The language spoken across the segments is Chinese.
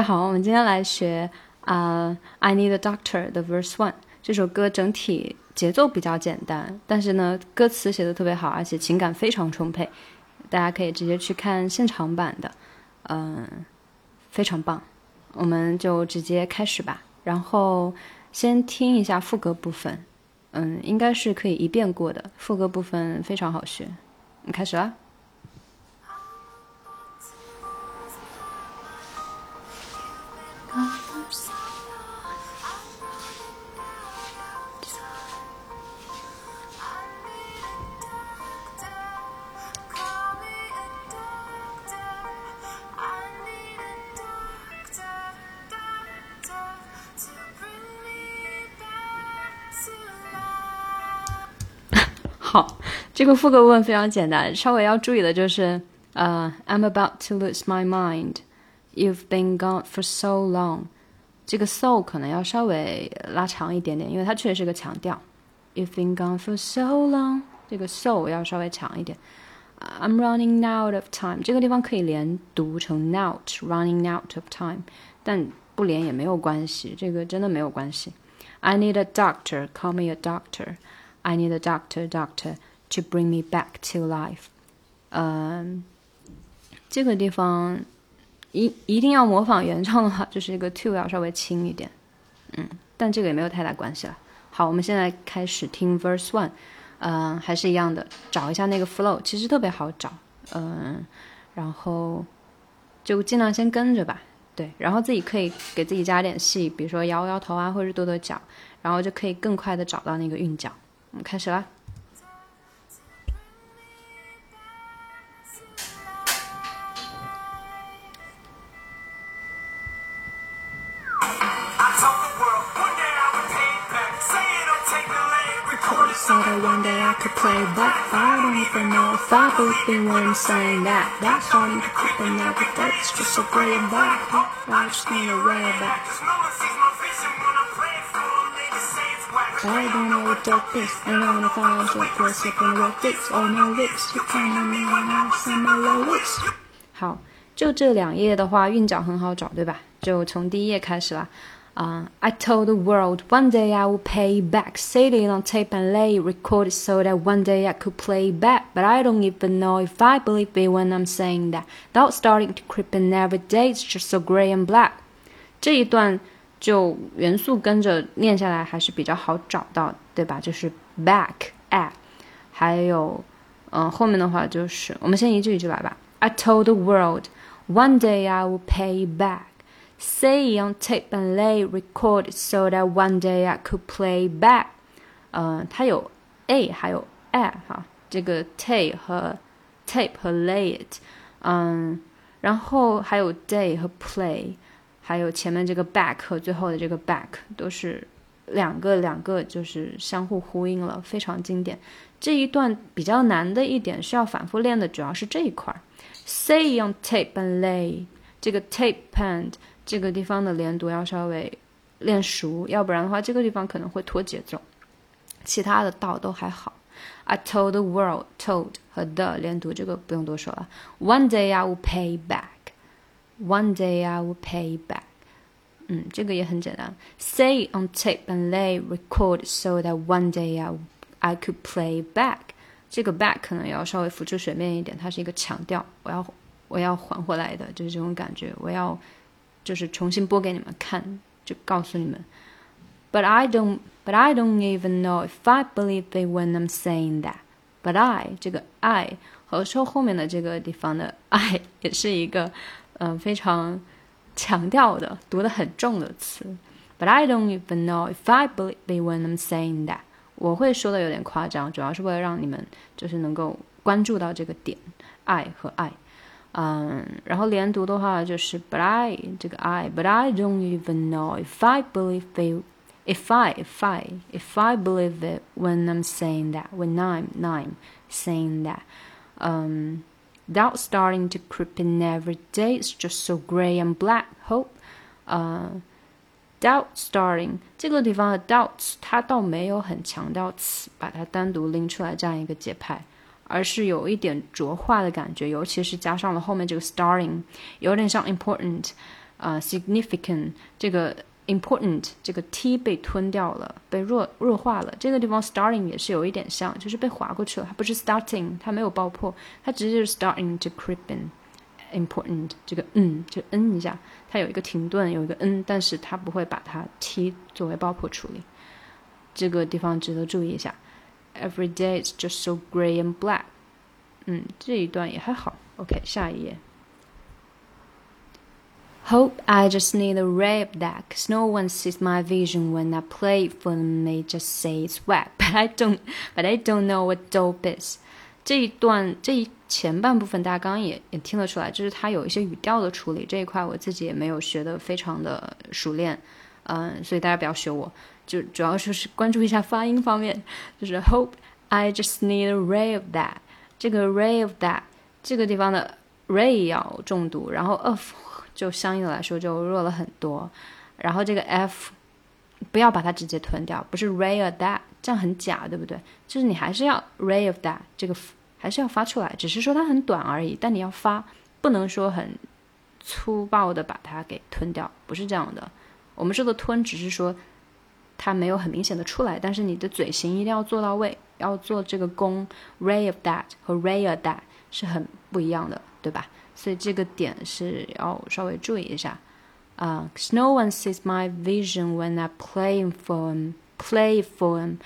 大家好，我们今天来学啊、i Need a Doctor》的 Verse One。这首歌整体节奏比较简单，但是呢，歌词写的特别好，而且情感非常充沛。大家可以直接去看现场版的，嗯，非常棒。我们就直接开始吧，然后先听一下副歌部分，嗯，应该是可以一遍过的。副歌部分非常好学，你开始啦。这个副歌部分非常简单，稍微要注意的就是，呃、i m about to lose my mind. You've been gone for so long. 这个 so 可能要稍微拉长一点点，因为它确实是个强调。You've been gone for so long. 这个 so 要稍微长一点。I'm running out of time. 这个地方可以连读成 out, running out of time，但不连也没有关系，这个真的没有关系。I need a doctor. Call me a doctor. I need a doctor, doctor To bring me back to life. 嗯，这个地方一一定要模仿原唱的话，就是一个 to 要稍微轻一点，嗯，但这个也没有太大关系了。好，我们现在开始听 verse one，嗯，还是一样的，找一下那个 flow，其实特别好找，嗯，然后就尽量先跟着吧，对，然后自己可以给自己加点戏，比如说摇摇头啊，或者跺跺脚，然后就可以更快的找到那个韵脚。我们开始啦。Even when I'm saying that. That's starting to creep and now the date's just so gray and black. I just need a way back. Cause no one sees my vision when I play it for them. They just say it's whack. I don't know what dope is. And I'm gonna find out what this up in the fix. Oh no licks. You can't me when I send my low licks. 好，就这两页的话，韵脚很好找，对吧？就从第一页开始啦。啊、i told the world one day I would pay back, save it on tape and lay, record it so that one day I could play back. But I don't even know if I believe it when I'm saying that. Thoughts starting to creep in every day, it's just so gray and black. 这一段就元素跟着念下来还是比较好找到，对吧？就是 back at，还有嗯、呃后面的话就是我们先一句一句来吧。I told the world one day I will pay back. Say on tape and lay, record, so that one day I could play back. 呃，它有 a 还有 a 哈，这个 tape 和 tape 和 lay it，嗯，然后还有 day 和 play，还有前面这个 back 和最后的这个 back 都是两个两个就是相互呼应了，非常经典。这一段比较难的一点是要反复练的，主要是这一块儿。Say on tape and lay，这个 tape and 这个地方的连读要稍微练熟，要不然的话这个地方可能会拖节奏。其他的道都还好。I told the world, told 和 the 连读，这个不用多说了。One day I will pay back. One day I will pay back. 嗯，这个也很简单。Say on tape and lay, record so that one day I I could play back. 这个 back 可能要稍微浮出水面一点，它是一个强调，我要我要还回来的，就是这种感觉。我要就是重新播给你们看，就告诉你们。But I don't, but I don't even know if I believe it when I'm saying that. But I 这个 I 和说后面的这个地方的 I 也是一个嗯、非常强调的、读的很重的词。But I don't even know if I believe it when I'm saying that. 我会说的有点夸张，主要是为了让你们就是能够关注到这个点，I 和 I。嗯，然后连读的话就是 But I 这个 I，But I don't even know if I believe it if I if I if I believe it when I'm saying that when I'm I'm saying that um doubt starting to creep in every day it's just so gray and black hope 呃、doubt starting 这个地方的 doubts 它倒没有很强调词把它单独拎出来这样一个节拍 而是有一点浊化的感觉尤其是加上了后面这个 starting 有点像 important 啊、significant 这个 important 这个 t 被吞掉了，被弱弱化了。这个地方 starting 也是有一点像，就是被划过去了，它不是 starting，它没有爆破，它直接就是 starting to creep in。important 这个嗯就嗯一下，它有一个停顿，有一个嗯，但是它不会把它 t 作为爆破处理。这个地方值得注意一下。Every day is just so grey and black。嗯，这一段也还好。OK，下一页。Hope I just need a ray of that, 'cause no one sees my vision when I play for them. They just say it's whack, but I don't, but I don't know what dope is. 这一段这一前半部分，大家刚刚也也听得出来，就是它有一些语调的处理这一块，我自己也没有学得非常的熟练， 嗯，所以大家不要学我，就主要就是关注一下发音方面，就是 Hope I just need a ray of that，这个 ray of that 这个地方的 ray 要重读，然后 of 就相应的来说就弱了很多，然后这个 f 不要把它直接吞掉，不是 ray of that，这样很假，对不对？就是你还是要 ray of that 这个还是要发出来，只是说它很短而已，但你要发，不能说很粗暴的把它给吞掉，不是这样的。我们说的吞，只是说它没有很明显的出来，但是你的嘴型一定要做到位，要做这个弓。ray of that 和 ray of that 是很不一样的，对吧？所以这个点是要稍微注意一下啊。，No one sees my vision when I play for them, play for them。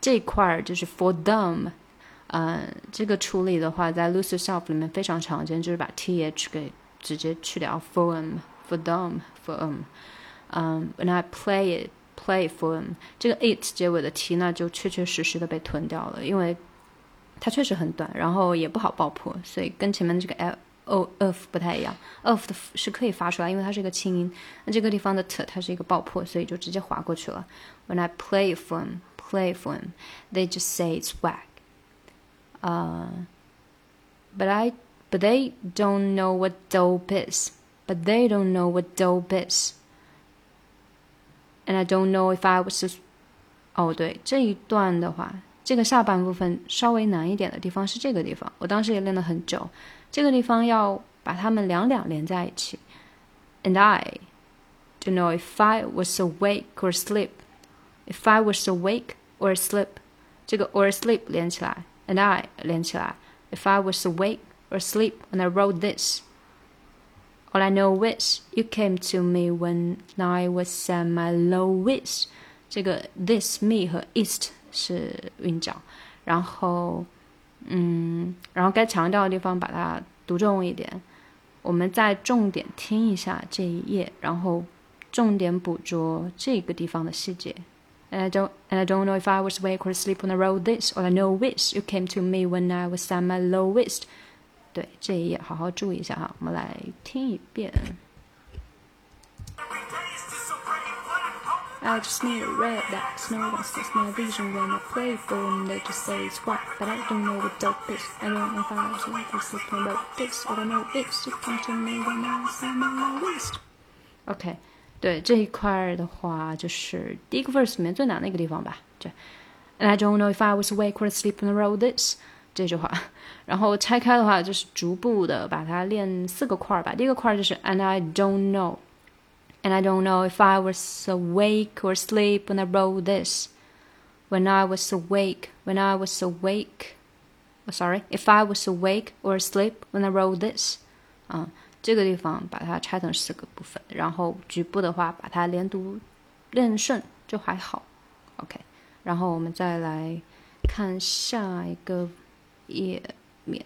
这一块儿就是 for them，嗯，这个处理的话，在 lose yourself 里面非常常见，就是把 th 给直接去掉，for them，for them，for them。嗯，when I play it, play for them，这个 it 结尾的 t 呢，就确确实实的被吞掉了，因为它确实很短，然后也不好爆破，所以跟前面这个 l o of 不太一样，of 的是可以发出来，因为它是一个清音。那这个地方的 t 它是一个爆破，所以就直接划过去了。When I play for them, play for them, they just say it's whack. Uh, but I, but they don't know what dope is. But they don't know what dope is. And I don't know if I was. 哦，对，这一段的话，这个下半部分稍微难一点的地方是这个地方，我当时也练了很久。这个地方要把它们两两连在一起。And I don't know if I was awake or asleep. If I was awake or asleep，这个 or asleep 连起来，and I 连起来。If I was awake or asleep when I wrote this. All I know is you came to me when I was at my lowest。这个 this me 和 ist 是韵脚，然后嗯，然后该强调的地方把它读重一点。我们再重点听一下这一页，然后重点捕捉这个地方的细节。And I don't and I don't know if I was awake or asleep when I wrote this. All I know is you came to me when I was at my lowest. 对，这一页好好注意一下哈，我们来听一遍。 Every day is just so gray and black. Hope I just need a red that no one sees my vision when I play for them. They just say it's whack, but I don't know what dope is. I don't know if I was awake or sleeping about this. All I know is you come to me when I was at my lowest. OK，对这一块儿的话，就是第一个 verse 里面最难的一个地方吧。这，And I don't know if I was awake or asleep when I wrote this 这句话，然后拆开的话，就是逐步的把它练四个块儿吧。第一个块儿就是 And I don't know。And I don't know if I was awake or asleep when I wrote this. When I was awake, when I was awake, oh, sorry, if I was awake or asleep when I wrote this. 啊，这个地方把它拆成四个部分，然后局部的话把它连读练顺就还好。OK，然后我们再来看下一个 页面。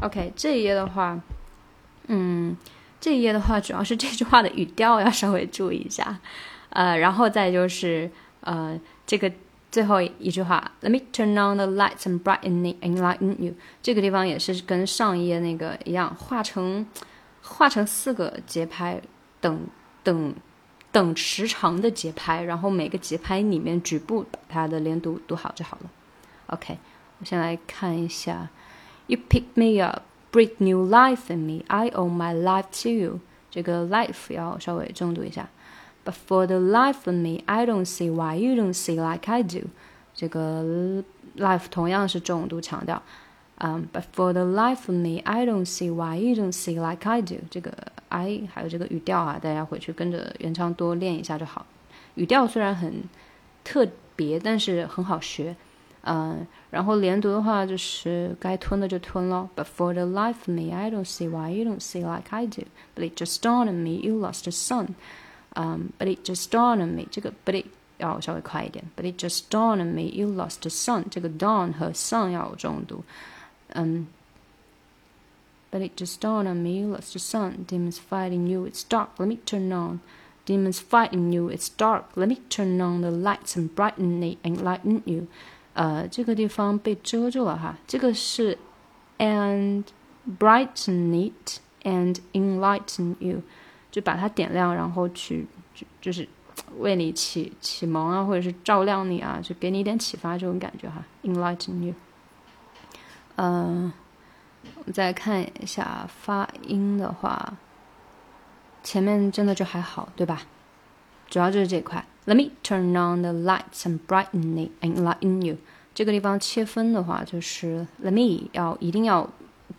Ok 这一页的话嗯这一页的话主要是这句话的语调要稍微注意一下。呃然后再就是呃这个最后一句话，Let me turn on the lights and brighten it and enlighten you，这个地方也是跟上一页那个一样，画成画成四个节拍，等等等时长的节拍，然后每个节拍里面局部把它的连读读好就好了。OK，我先来看一下。You pick me up，break new life in me. I owe my life to you. 这个 life 要稍微重读一下。But for the life of me, I don't see why you don't see like I do. 这个 life 同样是重读强调。嗯、um,，But for the life of me, I don't see why you don't see like I do. 这个 I 还有这个语调啊，大家回去跟着原唱多练一下就好。语调虽然很特别，但是很好学。嗯，然后连读的话就是该吞的就吞咯。But for the life of me, I don't see why you don't see like I do. But it just dawned on me you lost a son. Um, but it just dawned on me 这个 but it 要稍微快一点。But it just dawned on me you lost a son. 这个 dawn 和 son 要有重读。嗯。But it just dawned on me you lost a son. Demons fighting you, it's dark. Let me turn on. Demons fighting you, it's dark. Let me turn on the lights and brighten it and lighten you. 呃，这个地方被遮住了哈，这个是 and brighten it and enlighten you， 就把它点亮，然后去就就是为你启启蒙啊，或者是照亮你啊，就给你一点启发这种感觉哈，enlighten you。嗯、我们再看一下发音的话，前面真的就还好，对吧？主要就是这块。Let me turn on the lights and brighten it and enlighten you。这个地方切分的话，就是 Let me 要一定要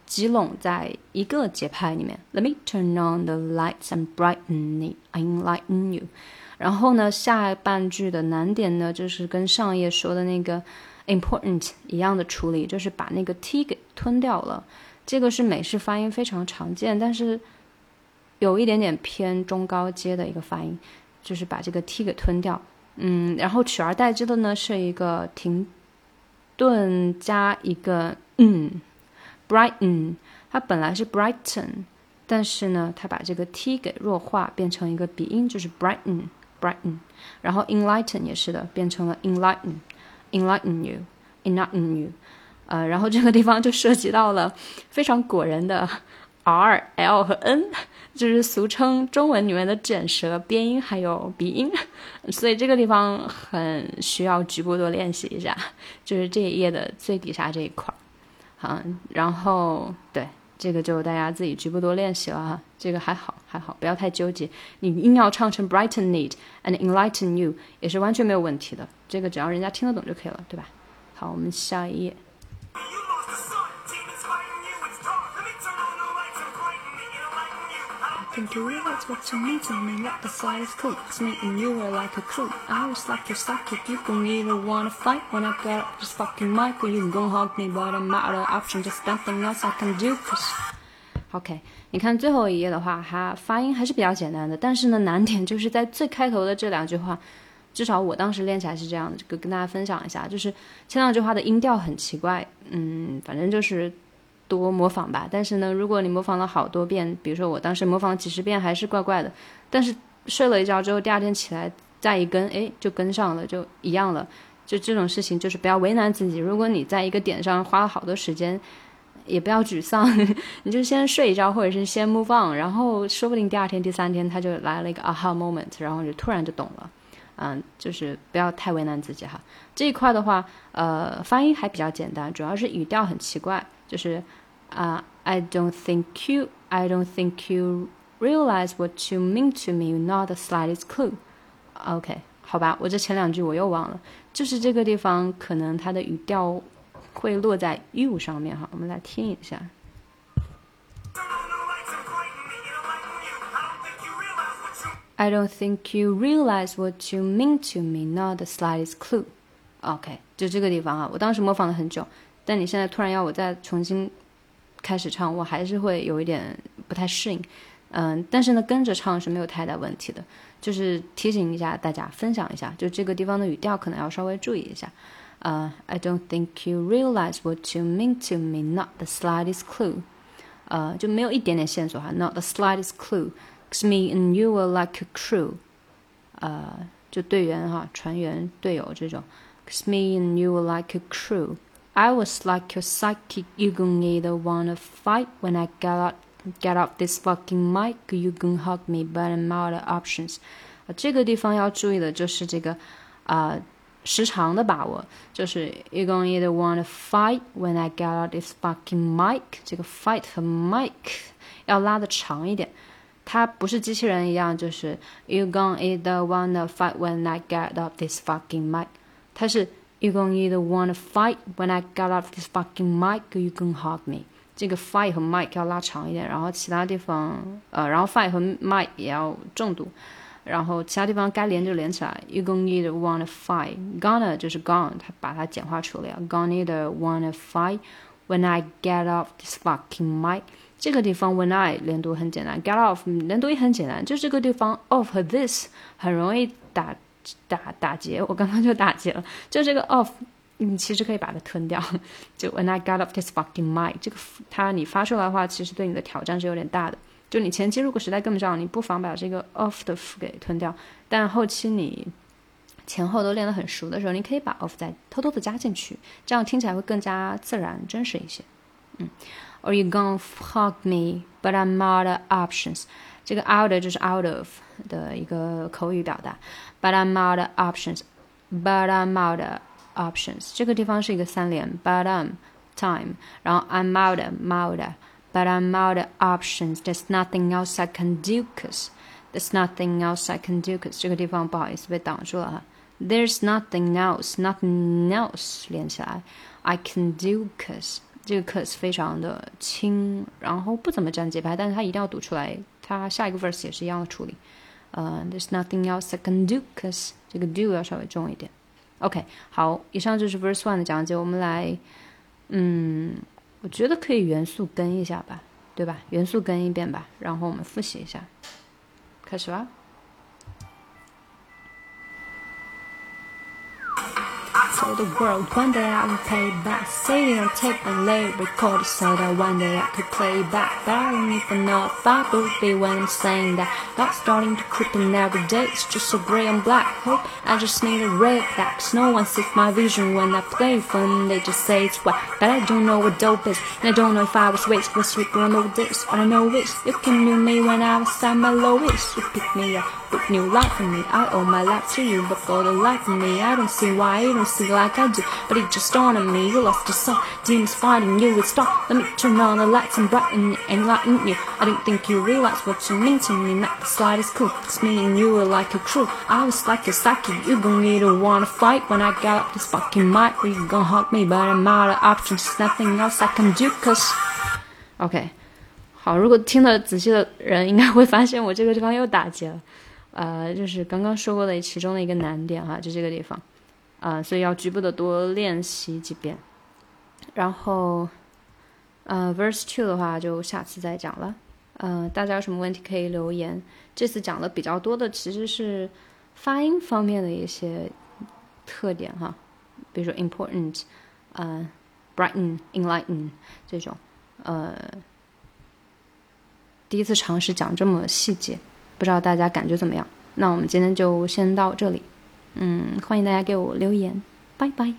集拢在一个节拍里面。Let me turn on the lights and brighten it, enlighten you。然后呢，下半句的难点呢，就是跟上页说的那个 important 一样的处理，就是把那个 t 给吞掉了。这个是美式发音非常常见，但是有一点点偏中高阶的一个发音。就是把这个 t 给吞掉，嗯，然后取而代之的呢是一个停顿加一个嗯，brighten，它本来是 brighten，但是呢，它把这个 t 给弱化，变成一个鼻音，就是 brighten，brighten，然后 enlighten 也是的，变成了 enlighten，enlighten you，enlighten you，呃，然后这个地方就涉及到了非常果人的 r、l 和 n。就是俗称中文里面的卷舌、边音还有鼻音，所以这个地方很需要局部多练习一下。就是这一页的最底下这一块，好，然后对这个就大家自己局部多练习了哈。这个还好还好，不要太纠结。你硬要唱成 brighten it and enlighten you 也是完全没有问题的。这个只要人家听得懂就可以了，对吧？好，我们下一页。You. I don't Think you realize what you mean to me? What the size cool? Cause me and you are like a crew. I was like your sidekick. You gon' either wanna fight when I got up this fucking mic, or you can go hug me, but I'm out of option. Just nothing else I can do. Cause OK，你看最后一页的话，它发音还是比较简单的，但是呢，难点就是在最开头的这两句话，至少我当时练起来是这样的，这个跟大家分享一下，就是前两句话的音调很奇怪，嗯，反正就是多模仿吧。但是呢，如果你模仿了好多遍，比如说我当时模仿几十遍还是怪怪的，但是睡了一觉之后，第二天起来再一跟，哎，就跟上了，就一样了。就这种事情，就是不要为难自己。如果你在一个点上花了好多时间，也不要沮丧，你就先睡一觉，或者是先 move on，然后说不定第二天、第三天他就来了一个 aha moment，然后就突然就懂了。嗯，就是不要太为难自己哈。这一块的话，呃，发音还比较简单，主要是语调很奇怪，就是 啊、i don't think you, I don't think you realize what you mean to me, not the slightest clue. OK，好吧，我这前两句我又忘了，就是这个地方可能它的语调会落在 you 上面哈，我们来听一下。 turn on the lights and brighten it, enlighten you. I I don't think you realize what you don't think you realize what you mean to me, not the slightest clue. OK，就这个地方啊，我当时模仿了很久，但你现在突然要我再重新 开始唱，我还是会有一点不太适应。嗯，但是呢，跟着唱是没有太大问题的。就是提醒一下大家，分享一下，就这个地方的语调可能要稍微注意一下。呃、i don't think you realize what you mean to me, not the slightest clue. 呃，就没有一点点线索哈，not the slightest clue. Cause me and you were like a crew. 呃，就队员哈，船员、队友这种。Cause me and you were like a crew. I was like your sidekick. You gon' either wanna fight when I get up, get up this fucking mic. You gon' hug me, but I'm out of options. 啊，这个地方要注意的就是这个啊、 时长的把握，就是 you gonna either wanna fight when I get out this fucking mic，这个 fight 和 mic 要拉的长一点。它不是机器人一样，就是 you gonna either wanna fight when I get out this fucking mic，它是 you gonna either wanna fight when I get out this fucking mic，you gonna hug me。这个 fight 和 mic 要拉长一点，然后其他地方呃，然后 fight 和 mic 也要重读。然后其他地方该连就连起来。You gonna either wanna fight, gonna 就是 gone，它把它简化处理了。Gonna either wanna fight when I get off this fucking mic。这个地方 when I 连读很简单，get off 连读也很简单，就这个地方 off 和 this 很容易打 打打结。我刚刚就打结了，就这个 off，你其实可以把它吞掉。就 when I got off this fucking mic，这个它你发出来的话，其实对你的挑战是有点大的。就你前期如果实在跟不上，你不妨把这个 off 的给吞掉。但后期你前后都练得很熟的时候，你可以把 off 再偷偷的加进去，这样听起来会更加自然真实一些。嗯，Or you gonna hug me, but I'm out of options。这个 out 就是 out of 的一个口语表达，but I'm out of options, but I'm out of options。这个地方是一个三连，but I'm time，然后 I'm out of out of。but I'm out of options. There's nothing else I can do, cause there's nothing else I can do, cause 这个地方不好意思被挡住了哈。There's nothing else, nothing else 连起来，I can do, cause 这个 cause 非常的轻，然后不怎么占节拍，但是它一定要读出来。它下一个 verse 也是一样的处理。呃、，there's nothing else I can do, cause 这个 do 要稍微重一点。OK，好，以上就是 verse one 的讲解，我们来，嗯。我觉得可以元素跟一下吧，对吧？元素跟一遍吧，然后我们复习一下，开始吧。The world, one day I will pay back. Sailing on tape and lay recorded so that one day I could play back. But I don't even know if I will be when I'm saying that. Not starting to creep in every day, it's just so grey and black. Hope I just need a red flags. No one sees my vision when I play them, they just say it's whack. But I don't know what dope is, and I don't know if I was raised with sleep or know this. All I know is you can knew me when I was at my lowest. You picked me up with new life in me. I owe my life to you, but for the life of me, I don't see why you don't see like I do. But it just dawned on me, you lost your soul. Demons fighting you with stop. Let me turn on the lights and brighten it and enlighten you. I didn't think you realized what you mean to me, not the slightest clue. It's me and you were like a crew. I was like a psyche. You gon' need to wanna fight when I got up this fucking mic. Or you gon' hug me, but I'm out of options. There's nothing else I can do, cause. OK，好，如果听得仔细的人应该会发现我这个地方又打结了。呃，就是刚刚说过的其中的一个难点哈，就这个地方， 啊、呃，所以要局部的多练习几遍。然后，呃，verse two 的话就下次再讲了。呃，大家有什么问题可以留言。这次讲的比较多的其实是发音方面的一些特点哈，比如说 important，呃，brighten、enlighten 这种，呃，第一次尝试讲这么细节。不知道大家感觉怎么样？那我们今天就先到这里，嗯，欢迎大家给我留言，拜拜。